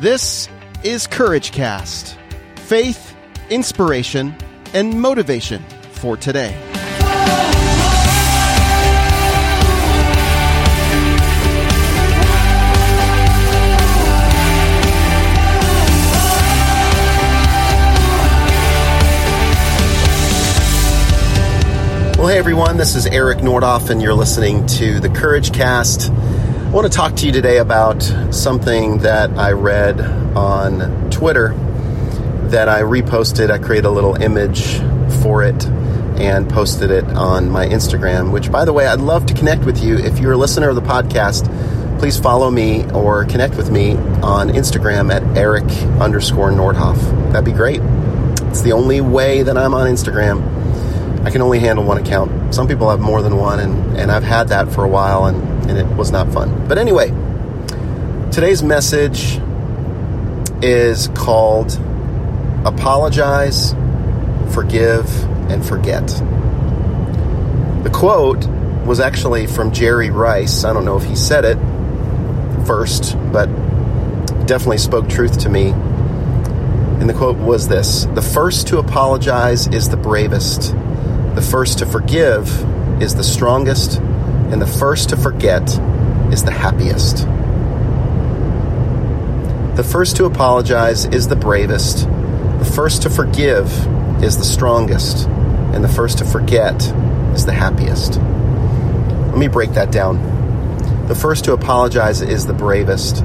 This is Courage Cast faith, inspiration, and motivation for today. Well, hey everyone, this is Eric Nordoff, and you're listening to the Courage Cast. I want to talk to you today about something that I read on Twitter that I reposted. I created a little image for it and posted it on my Instagram, which, by the way, I'd love to connect with you. If you're a listener of the podcast, please follow me or connect with me on Instagram at Eric underscore Nordhoff. That'd be great. It's the only way that I'm on Instagram. I can only handle one account. Some people have more than one, and, and I've had that for a while, and, and it was not fun. But anyway, today's message is called Apologize, Forgive, and Forget. The quote was actually from Jerry Rice. I don't know if he said it first, but definitely spoke truth to me. And the quote was this The first to apologize is the bravest. The first to forgive is the strongest, and the first to forget is the happiest. The first to apologize is the bravest. The first to forgive is the strongest, and the first to forget is the happiest. Let me break that down. The first to apologize is the bravest.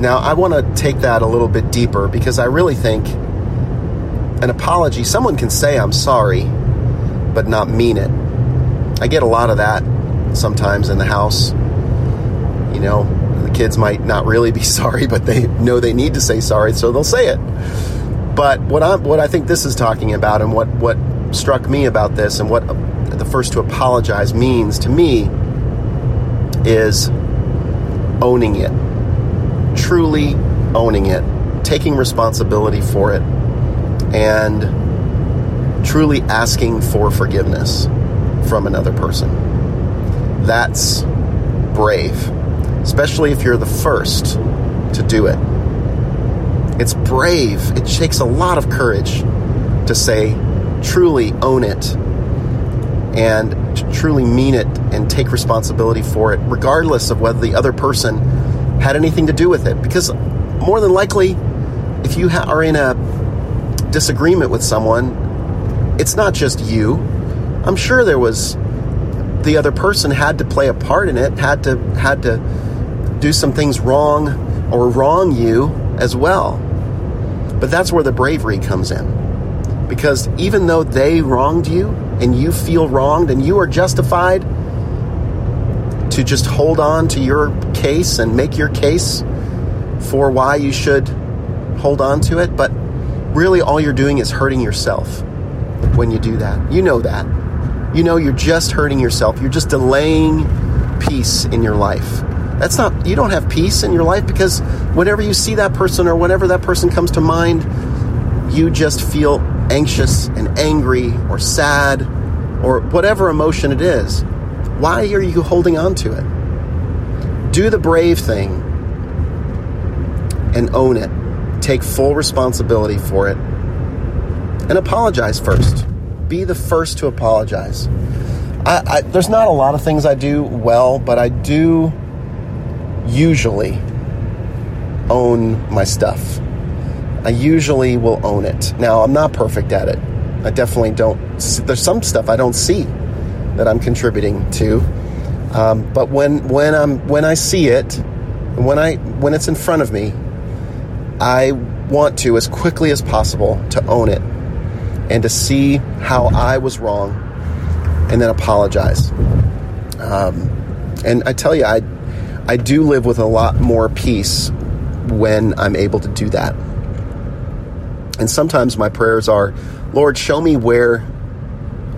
Now, I want to take that a little bit deeper because I really think an apology, someone can say, I'm sorry, but not mean it. I get a lot of that sometimes in the house. You know, the kids might not really be sorry, but they know they need to say sorry, so they'll say it. But what I what I think this is talking about, and what what struck me about this, and what the first to apologize means to me, is owning it, truly owning it, taking responsibility for it, and truly asking for forgiveness from another person. That's brave, especially if you're the first to do it. It's brave. It takes a lot of courage to say, truly own it and to truly mean it and take responsibility for it, regardless of whether the other person had anything to do with it. Because more than likely, if you ha- are in a disagreement with someone, it's not just you. I'm sure there was the other person had to play a part in it, had to had to do some things wrong or wrong you as well. But that's where the bravery comes in. Because even though they wronged you and you feel wronged and you are justified to just hold on to your case and make your case for why you should hold on to it, but really all you're doing is hurting yourself when you do that. You know that. You know you're just hurting yourself. You're just delaying peace in your life. That's not, you don't have peace in your life because whenever you see that person or whenever that person comes to mind, you just feel anxious and angry or sad or whatever emotion it is. Why are you holding on to it? Do the brave thing and own it take full responsibility for it, and apologize first. Be the first to apologize. I, I, there's not a lot of things I do well, but I do usually own my stuff. I usually will own it. Now, I'm not perfect at it. I definitely don't. There's some stuff I don't see that I'm contributing to. Um, but when when I'm when I see it, when I when it's in front of me, I want to, as quickly as possible, to own it and to see how I was wrong and then apologize. Um, and I tell you, I, I do live with a lot more peace when I'm able to do that. And sometimes my prayers are, Lord, show me where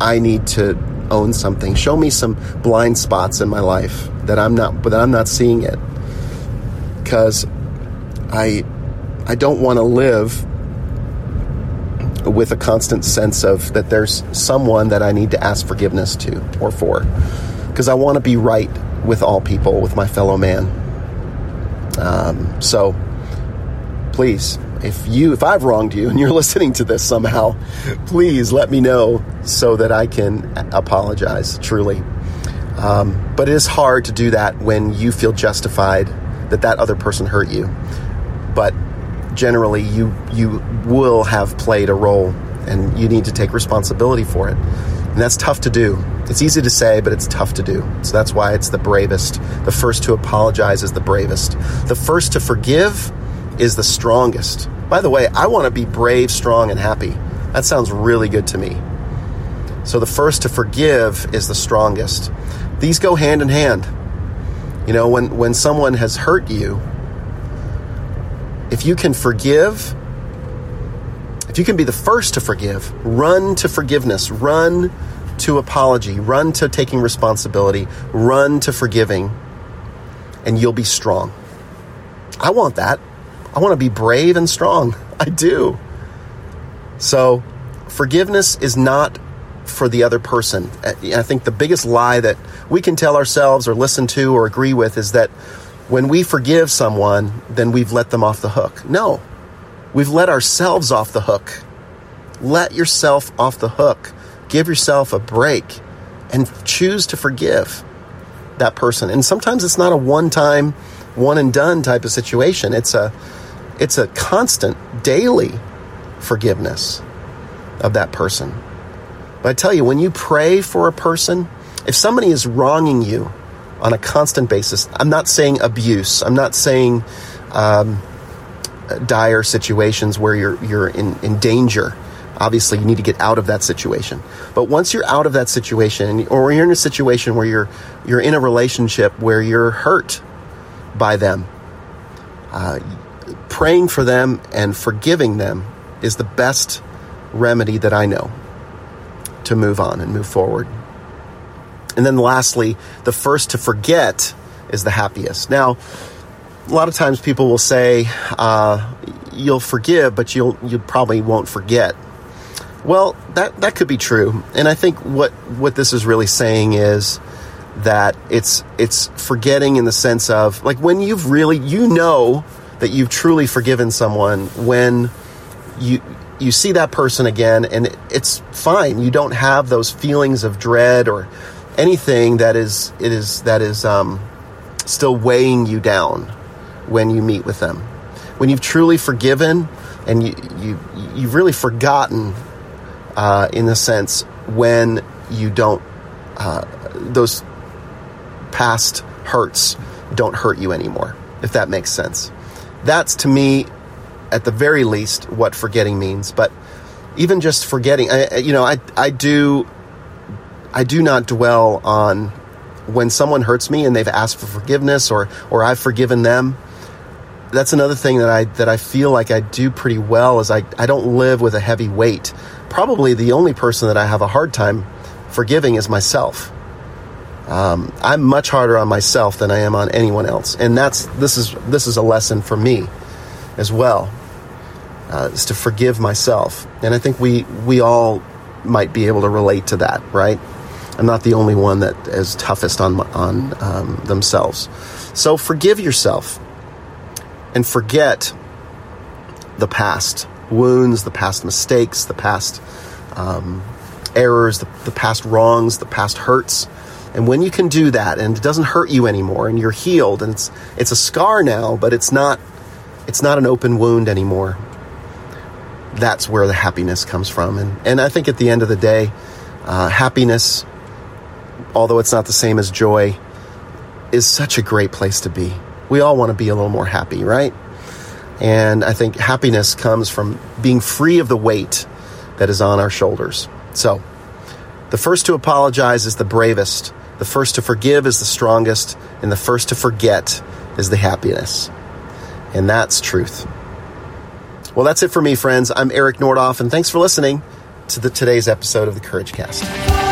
I need to own something. Show me some blind spots in my life that I'm not, but I'm not seeing it. Because I I don't want to live with a constant sense of that there's someone that I need to ask forgiveness to or for. Because I want to be right with all people, with my fellow man. Um, so please, if you if I've wronged you and you're listening to this somehow, please let me know so that I can apologize truly. Um, but it is hard to do that when you feel justified that that other person hurt you. But generally, you you will have played a role, and you need to take responsibility for it. And that's tough to do. It's easy to say, but it's tough to do. So that's why it's the bravest. The first to apologize is the bravest. The first to forgive is the strongest. By the way, I want to be brave, strong, and happy. That sounds really good to me. So the first to forgive is the strongest. These go hand in hand. You know, when, when someone has hurt you, if you can forgive, if you can be the first to forgive, run to forgiveness, run to apology, run to taking responsibility, run to forgiving, and you'll be strong. I want that. I want to be brave and strong. I do. So, forgiveness is not for the other person. I think the biggest lie that we can tell ourselves or listen to or agree with is that when we forgive someone, then we've let them off the hook. No, we've let ourselves off the hook. Let yourself off the hook. Give yourself a break and choose to forgive that person. And sometimes it's not a one time, one and done type of situation. It's a it's a constant daily forgiveness of that person. But I tell you, when you pray for a person, if somebody is wronging you on a constant basis, I'm not saying abuse, I'm not saying um, dire situations where you're, you're in, in danger. Obviously, you need to get out of that situation. But once you're out of that situation, or you're in a situation where you're, you're in a relationship where you're hurt by them, uh, praying for them and forgiving them is the best remedy that I know to move on and move forward. And then lastly, the first to forget is the happiest. Now, a lot of times people will say, uh, you'll forgive, but you'll, you probably won't forget. Well, that, that could be true. And I think what, what this is really saying is that it's, it's forgetting in the sense of like when you've really, you know that you've truly forgiven someone when you, you see that person again and it's fine. You don't have those feelings of dread or anything that is it is that is um, still weighing you down when you meet with them. When you've truly forgiven and you, you you've really forgotten uh, in the sense when you don't uh, those past hurts don't hurt you anymore if that makes sense that's to me at the very least what forgetting means. But even just forgetting, I, you know, I I do I do not dwell on when someone hurts me and they've asked for forgiveness or or I've forgiven them. That's another thing that I that I feel like I do pretty well is I, I don't live with a heavy weight. Probably the only person that I have a hard time forgiving is myself. Um, I'm much harder on myself than I am on anyone else, and that's this is this is a lesson for me as well uh, is to forgive myself. And I think we we all might be able to relate to that, right? I'm not the only one that is toughest on on um, themselves. So forgive yourself and forget the past wounds, the past mistakes, the past um, errors, the, the past wrongs, the past hurts. And when you can do that, and it doesn't hurt you anymore, and you're healed, and it's it's a scar now, but it's not it's not an open wound anymore that's where the happiness comes from. And, and I think at the end of the day, uh, happiness, although it's not the same as joy, is such a great place to be. We all want to be a little more happy, right? And I think happiness comes from being free of the weight that is on our shoulders. So, the first to apologize is the bravest, the first to forgive is the strongest, and the first to forget is the happiness. And that's truth. Well, that's it for me, friends. I'm Eric Nordoff, and thanks for listening to the, today's episode of the Courage Cast.